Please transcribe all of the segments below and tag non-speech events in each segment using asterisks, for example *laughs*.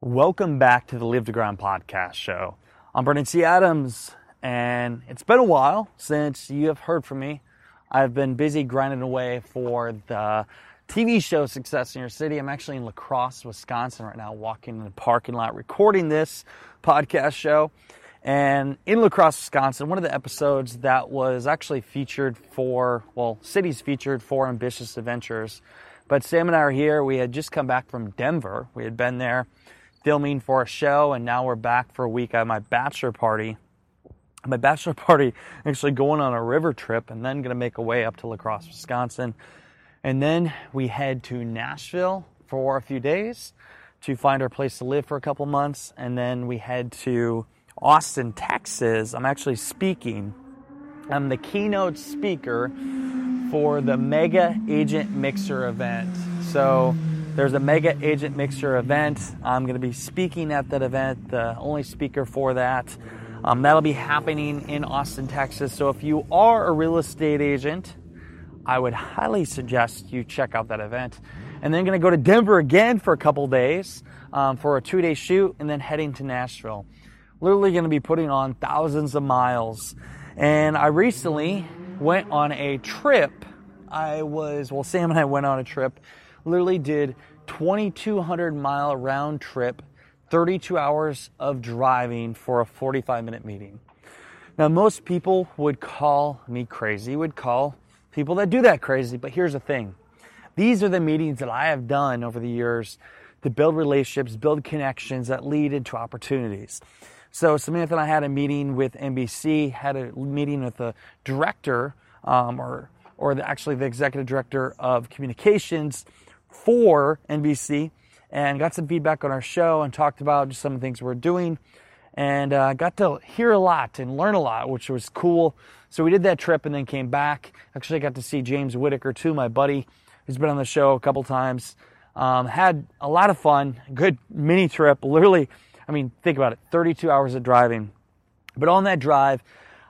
Welcome back to the Live to Grind podcast show. I'm Brandon T. Adams, and it's been a while since you have heard from me. I've been busy grinding away for the TV show Success in Your City. I'm actually in La Crosse, Wisconsin right now, walking in the parking lot recording this podcast show. And in La Crosse, Wisconsin, one of the episodes that was actually featured for, well, cities featured for Ambitious Adventures. But Sam and I are here. We had just come back from Denver. We had been there filming for a show, and now we're back for a week at my bachelor party. My bachelor *laughs* party actually going on a river trip and then to make a way up to La Crosse, Wisconsin. And then we head to Nashville for a few days to find our place to live for a couple months. And then we head to Austin, Texas. I'm actually speaking. I'm the keynote speaker for the Mega Agent Mixer event. So, there's a Mega Agent Mixer event. I'm going to be speaking at that event, the only speaker for that. Um, that'll be happening in Austin, Texas. So if you are a real estate agent, I would highly suggest you check out that event. And then going to go to Denver again for a couple days um, for a two day shoot and then heading to Nashville. Literally going to be putting on thousands of miles. And I recently went on a trip. I was, well, Sam and I went on a trip literally did 2,200 mile round trip, 32 hours of driving for a 45 minute meeting. Now, most people would call me crazy, would call people that do that crazy, but here's the thing. These are the meetings that I have done over the years to build relationships, build connections that lead into opportunities. So Samantha and I had a meeting with NBC, had a meeting with the director, um, or or the, actually the executive director of communications for NBC and got some feedback on our show and talked about just some of the things we're doing and uh, got to hear a lot and learn a lot, which was cool. So we did that trip and then came back. Actually, I got to see James Whitaker too, my buddy, who's been on the show a couple times. Um, had a lot of fun, good mini trip. Literally, I mean, think about it 32 hours of driving. But on that drive,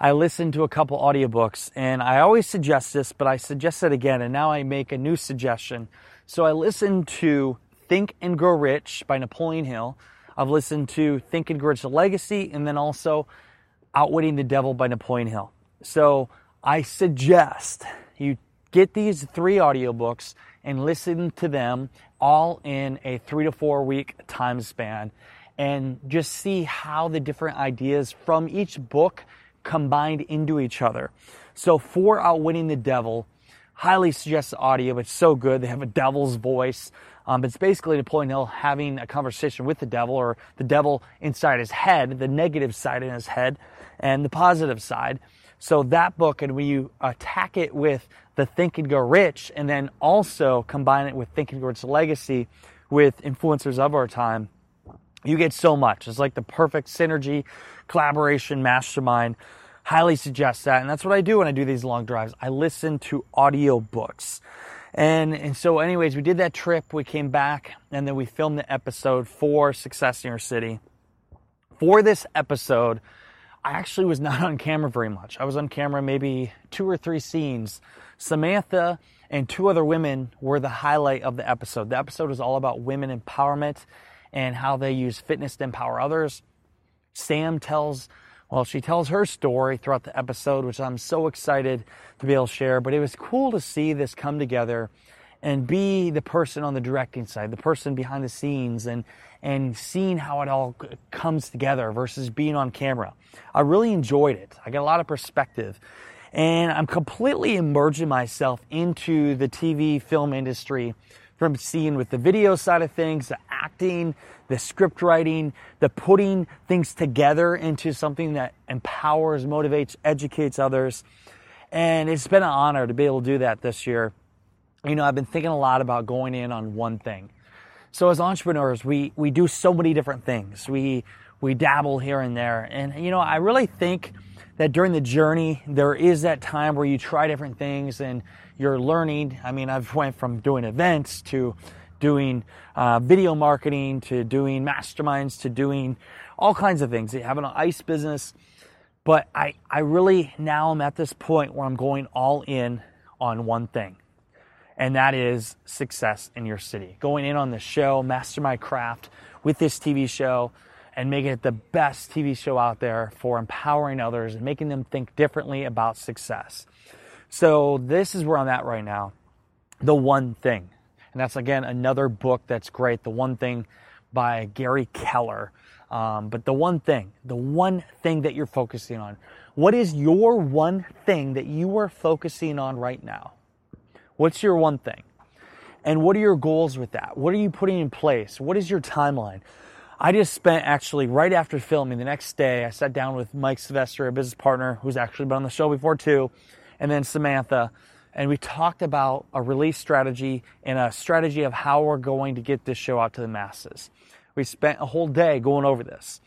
I listened to a couple audiobooks, and I always suggest this, but I suggest it again, and now I make a new suggestion. So I listened to Think and Grow Rich by Napoleon Hill. I've listened to Think and Grow Rich Legacy and then also Outwitting the Devil by Napoleon Hill. So I suggest you get these three audiobooks and listen to them all in a three to four week time span and just see how the different ideas from each book combined into each other. So for Outwitting the Devil, highly suggest the audio. It's so good. They have a devil's voice. Um, it's basically Napoleon Hill having a conversation with the devil or the devil inside his head, the negative side in his head and the positive side. So that book, and when you attack it with the Think and Grow Rich, and then also combine it with Think and Grow Rich Legacy with influencers of our time, you get so much. It's like the perfect synergy, collaboration, mastermind highly suggest that. And that's what I do when I do these long drives. I listen to audio books. And, and so anyways, we did that trip. We came back and then we filmed the episode for Success in Your City. For this episode, I actually was *laughs* not on camera very much. I was on camera maybe two or three scenes. Samantha and two other women were the highlight of the episode. The episode was all about women empowerment and how they use fitness to empower others. Sam tells well, she tells her story throughout the episode, which I'm so excited to be able to share. But it was cool to see this come together and be the person on the directing side, the person behind the scenes, and and seeing how it all comes together versus being on camera. I really enjoyed it. I got a lot of perspective. And I'm completely immersing myself into the TV film industry from seeing with the video side of things, the acting, the script writing, the putting things together into something that empowers, motivates, educates others. And it's been an honor to be able to do that this year. You know, I've been thinking a lot about going in on one thing. So as entrepreneurs, we, we do so many different things. We, we dabble here and there. And, you know, I really think that during the journey, there is that time where you try different things and you're learning. I mean, I've went from doing events to doing uh, video marketing to doing masterminds to doing all kinds of things. Having an ice business. But I, I really now am at this point where I'm going all in on one thing, and that is success in your city. Going in on the show, master my craft with this TV show, and making it the best TV show out there for empowering others and making them think differently about success. So, this is where I'm at right now. The One Thing. And that's again another book that's great. The One Thing by Gary Keller. Um, but the one thing, the one thing that you're focusing on, what is your one thing that you are focusing on right now? What's your one thing? And what are your goals with that? What are you putting in place? What is your timeline? I just spent actually right after filming the next day, I sat down with Mike Sylvester, a business partner who's actually been on the show before too, and then Samantha, and we talked about a release strategy and a strategy of how we're going to get this show out to the masses. We spent a whole day going over this.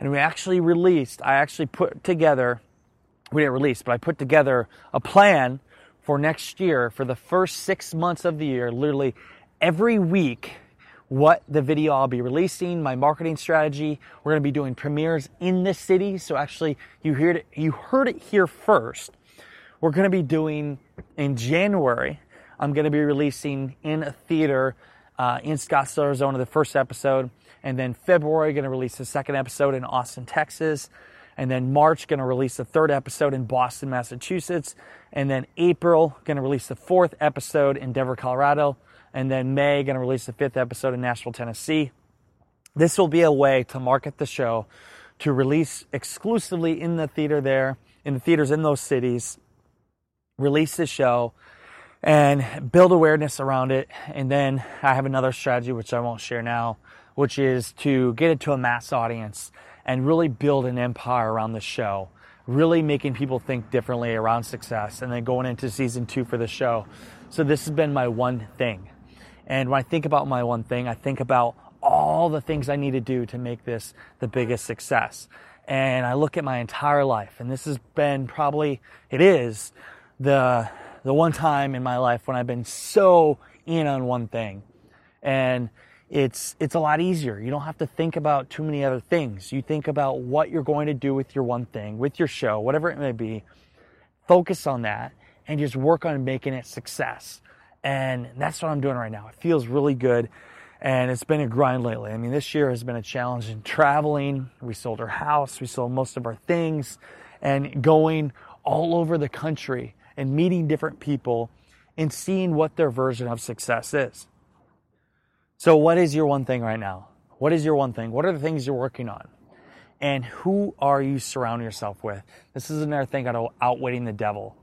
And we actually released, I actually put together, we didn't release, but I put together a plan for next year for the first six months of the year, literally every week, what the video I'll be releasing, my marketing strategy. We're going to be doing premieres in the city. So actually, you heard it, you heard it here first. We're going to be doing in January. I'm going to be releasing in a theater uh, in Scottsdale, Arizona, the first episode. And then February, going to release the second episode in Austin, Texas. And then March, going to release the third episode in Boston, Massachusetts. And then April, going to release the fourth episode in Denver, Colorado. And then May, going to release the fifth episode in Nashville, Tennessee. This will be a way to market the show, to release exclusively in the theater there, in the theaters in those cities, release the show, and build awareness around it. And then I have another strategy, which I won't share now, which is to get it to a mass audience and really build an empire around the show, really making people think differently around success, and then going into season two for the show. So, this has been my one thing. And when I think about my one thing, I think about all the things I need to do to make this the biggest success. And I look at my entire life, and this has been probably, it is the, the one time in my life when I've been so in on one thing. And it's it's a lot easier. You don't have to think about too many other things. You think about what you're going to do with your one thing, with your show, whatever it may be. Focus on that and just work on making it success. And that's what I'm doing right now. It feels really good. And it's been a grind lately. I mean, this year has been a challenge in traveling. We sold our house, we sold most of our things, and going all over the country and meeting different people and seeing what their version of success is. So, what is your one thing right now? What is your one thing? What are the things you're working on? And who are you surrounding yourself with? This is another thing about outwitting the devil.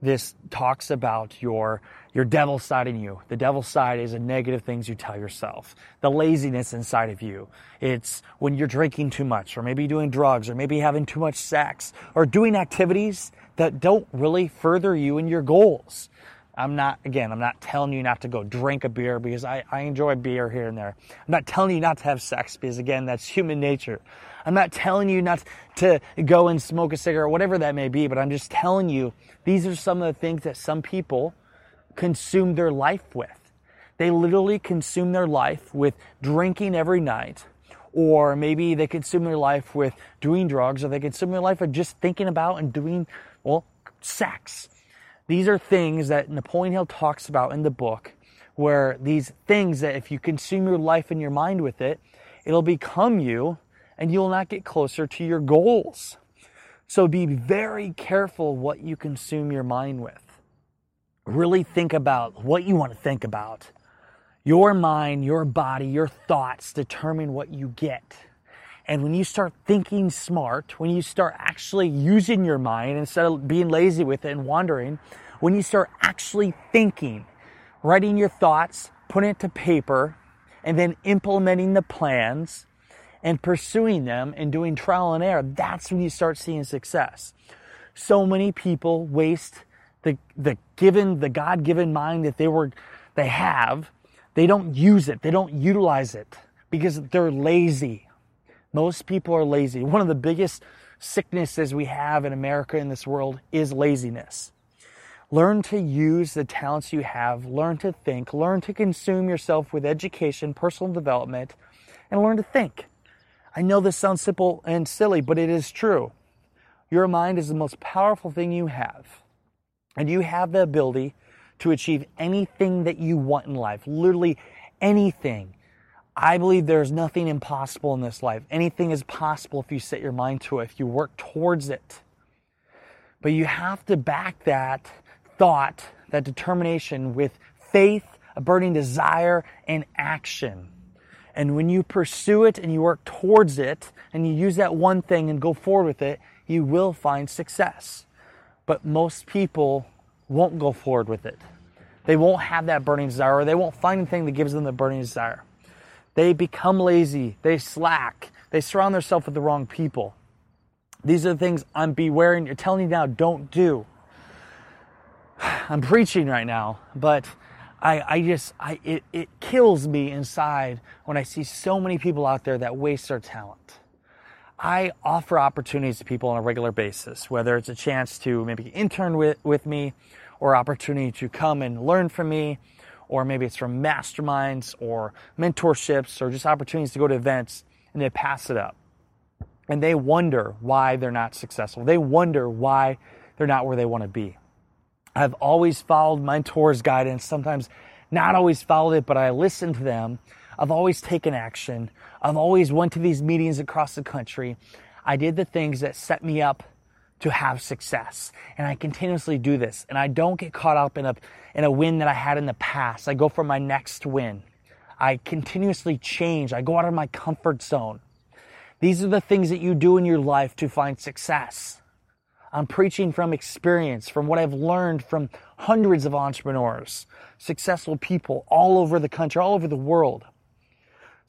This talks about your your devil side in you. The devil side is the negative things you tell yourself. The laziness inside of you. It's when you're drinking too much, or maybe doing drugs, or maybe having too much sex, or doing activities that don't really further you and your goals. I'm not, again, I'm not telling you not to go drink a beer because I, I enjoy beer here and there. I'm not telling you not to have sex because, again, that's human nature. I'm not telling you not to go and smoke a cigarette, or whatever that may be, but I'm just telling you these are some of the things that some people consume their life with. They literally consume their life with drinking every night, or maybe they consume their life with doing drugs, or they consume their life with just thinking about and doing, well, sex these are things that Napoleon Hill talks about in the book, where these things that if you consume your life and your mind with it, it'll become you and you'll not get closer to your goals. So be very careful what you consume your mind with. Really think about what you want to think about. Your mind, your body, your thoughts determine what you get. And when you start thinking smart, when you start actually using your mind instead of being lazy with it and wandering, when you start actually thinking, writing your thoughts, putting it to paper, and then implementing the plans and pursuing them and doing trial and error, that's when you start seeing success. So many people waste the, the given, the God given mind that they were, they have. They don't use it. They don't utilize it because they're lazy Most people are lazy. One of the biggest sicknesses we have in America in this world is laziness. Learn to use the talents you have, learn to think, learn to consume yourself with education, personal development, and learn to think. I know this sounds simple and silly, but it is true. Your mind is the most powerful thing you have. And you have the ability to achieve anything that you want in life, literally anything. I believe there's nothing impossible in this life. Anything is possible if you set your mind to it, if you work towards it. But you have to back that thought, that determination with faith, a burning desire, and action. And when you pursue it and you work towards it and you use that one thing and go forward with it, you will find success. But most people won't go forward with it. They won't have that burning desire or they won't find anything that gives them the burning desire. They become lazy, they slack, they surround themselves with the wrong people. These are the things I'm bewaring, you're telling you now, don't do. *sighs* I'm preaching right now, but I, I just, I, it, it kills me inside when I see so many people out there that waste their talent. I offer opportunities to people on a regular basis, whether it's a chance to maybe intern with, with me or opportunity to come and learn from me or maybe it's from masterminds or mentorships or just opportunities to go to events and they pass it up. And they wonder why they're not successful. They wonder why they're not where they want to be. I've always followed mentors' guidance, sometimes not always followed it, but I listened to them. I've always taken action. I've always went to these meetings across the country. I did the things that set me up to have success. And I continuously do this. And I don't get caught up in a, in a win that I had in the past. I go for my next win. I continuously change. I go out of my comfort zone. These are the things that you do in your life to find success. I'm preaching from experience, from what I've learned from hundreds of entrepreneurs, successful people all over the country, all over the world.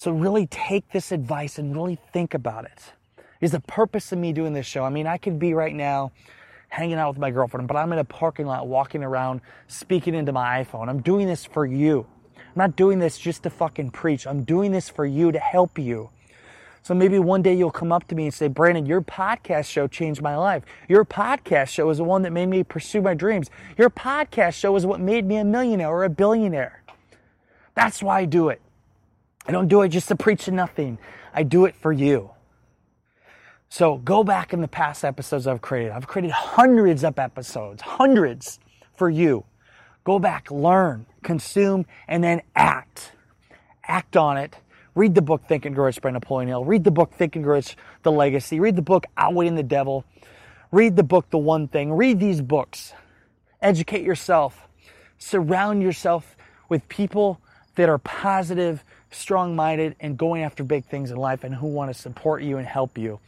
So really take this advice and really think about it is the purpose of me doing this show. I mean, I could be right now hanging out with my girlfriend, but I'm in a parking lot walking around speaking into my iPhone. I'm doing this for you. I'm not doing this just to fucking preach. I'm doing this for you to help you. So maybe one day you'll come up to me and say, Brandon, your podcast show changed my life. Your podcast show is the one that made me pursue my dreams. Your podcast show is what made me a millionaire or a billionaire. That's why I do it. I don't do it just to preach to nothing. I do it for you. So go back in the past episodes I've created. I've created hundreds of episodes, hundreds for you. Go back, learn, consume, and then act. Act on it. Read the book Think and Grow Rich by Napoleon Hill. Read the book Think and Grow Rich, The Legacy. Read the book Outwitting the Devil. Read the book The One Thing. Read these books. Educate yourself. Surround yourself with people that are positive, strong minded, and going after big things in life and who want to support you and help you.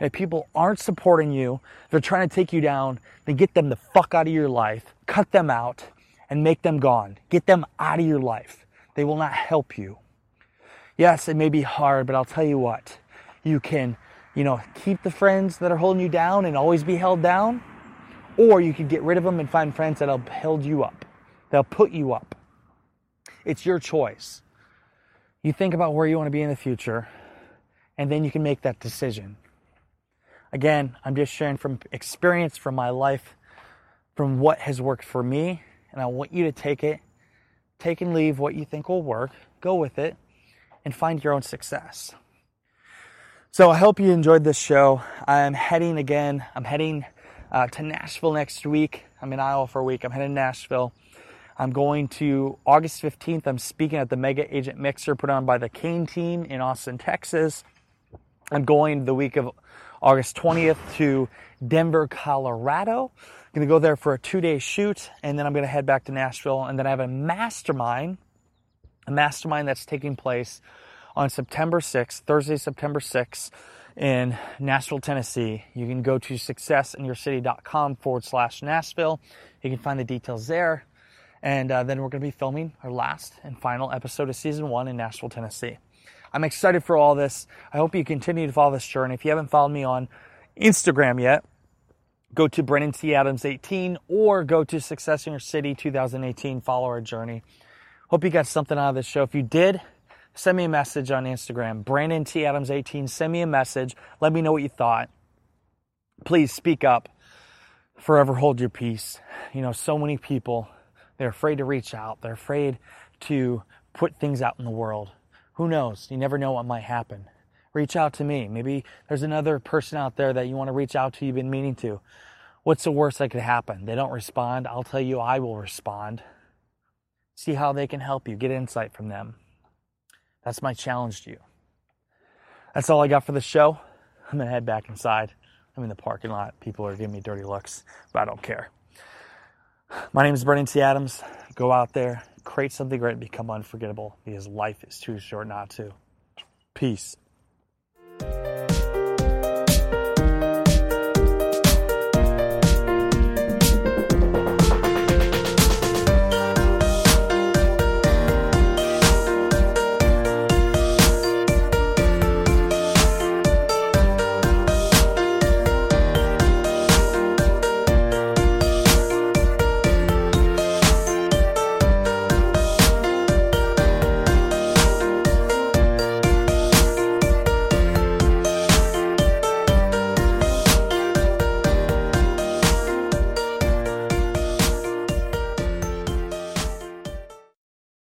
And if people aren't supporting you, they're trying to take you down, then get them the fuck out of your life, cut them out, and make them gone. Get them out of your life. They will not help you. Yes, it may be hard, but I'll tell you what, you can, you know, keep the friends that are holding you down and always be held down, or you can get rid of them and find friends that'll hold you up. They'll put you up. It's your choice. You think about where you want to be in the future, and then you can make that decision. Again, I'm just sharing from experience from my life, from what has worked for me, and I want you to take it, take and leave what you think will work, go with it, and find your own success. So I hope you enjoyed this show. I'm heading again. I'm heading uh, to Nashville next week. I'm in Iowa for a week. I'm heading to Nashville. I'm going to August 15th. I'm speaking at the Mega Agent Mixer put on by the Kane team in Austin, Texas. I'm going the week of August 20th to Denver, Colorado. I'm going to go there for a two day shoot, and then I'm going to head back to Nashville. And then I have a mastermind, a mastermind that's taking place on September 6th, Thursday, September 6th in Nashville, Tennessee. You can go to successinyourcity.com forward slash Nashville. You can find the details there. And uh, then we're going to be filming our last and final episode of season one in Nashville, Tennessee. I'm excited for all this. I hope you continue to follow this journey. If you haven't followed me on Instagram yet, go to Brandon T. Adams 18 or go to Success in Your City 2018. Follow our journey. Hope you got something out of this show. If you did, send me a message on Instagram, Brandon T. Adams 18. Send me a message. Let me know what you thought. Please speak up. Forever hold your peace. You know, so many people, they're afraid to reach out. They're afraid to put things out in the world. Who knows? You never know what might happen. Reach out to me. Maybe there's another person out there that you want to reach out to, you've been meaning to. What's the worst that could happen? They don't respond. I'll tell you, I will respond. See how they can help you. Get insight from them. That's my challenge to you. That's all I got for the show. I'm going to head back inside. I'm in the parking lot. People are giving me dirty looks, but I don't care. My name is Brandon T. Adams. Go out there, create something great, and become unforgettable because life is too short not to. Peace.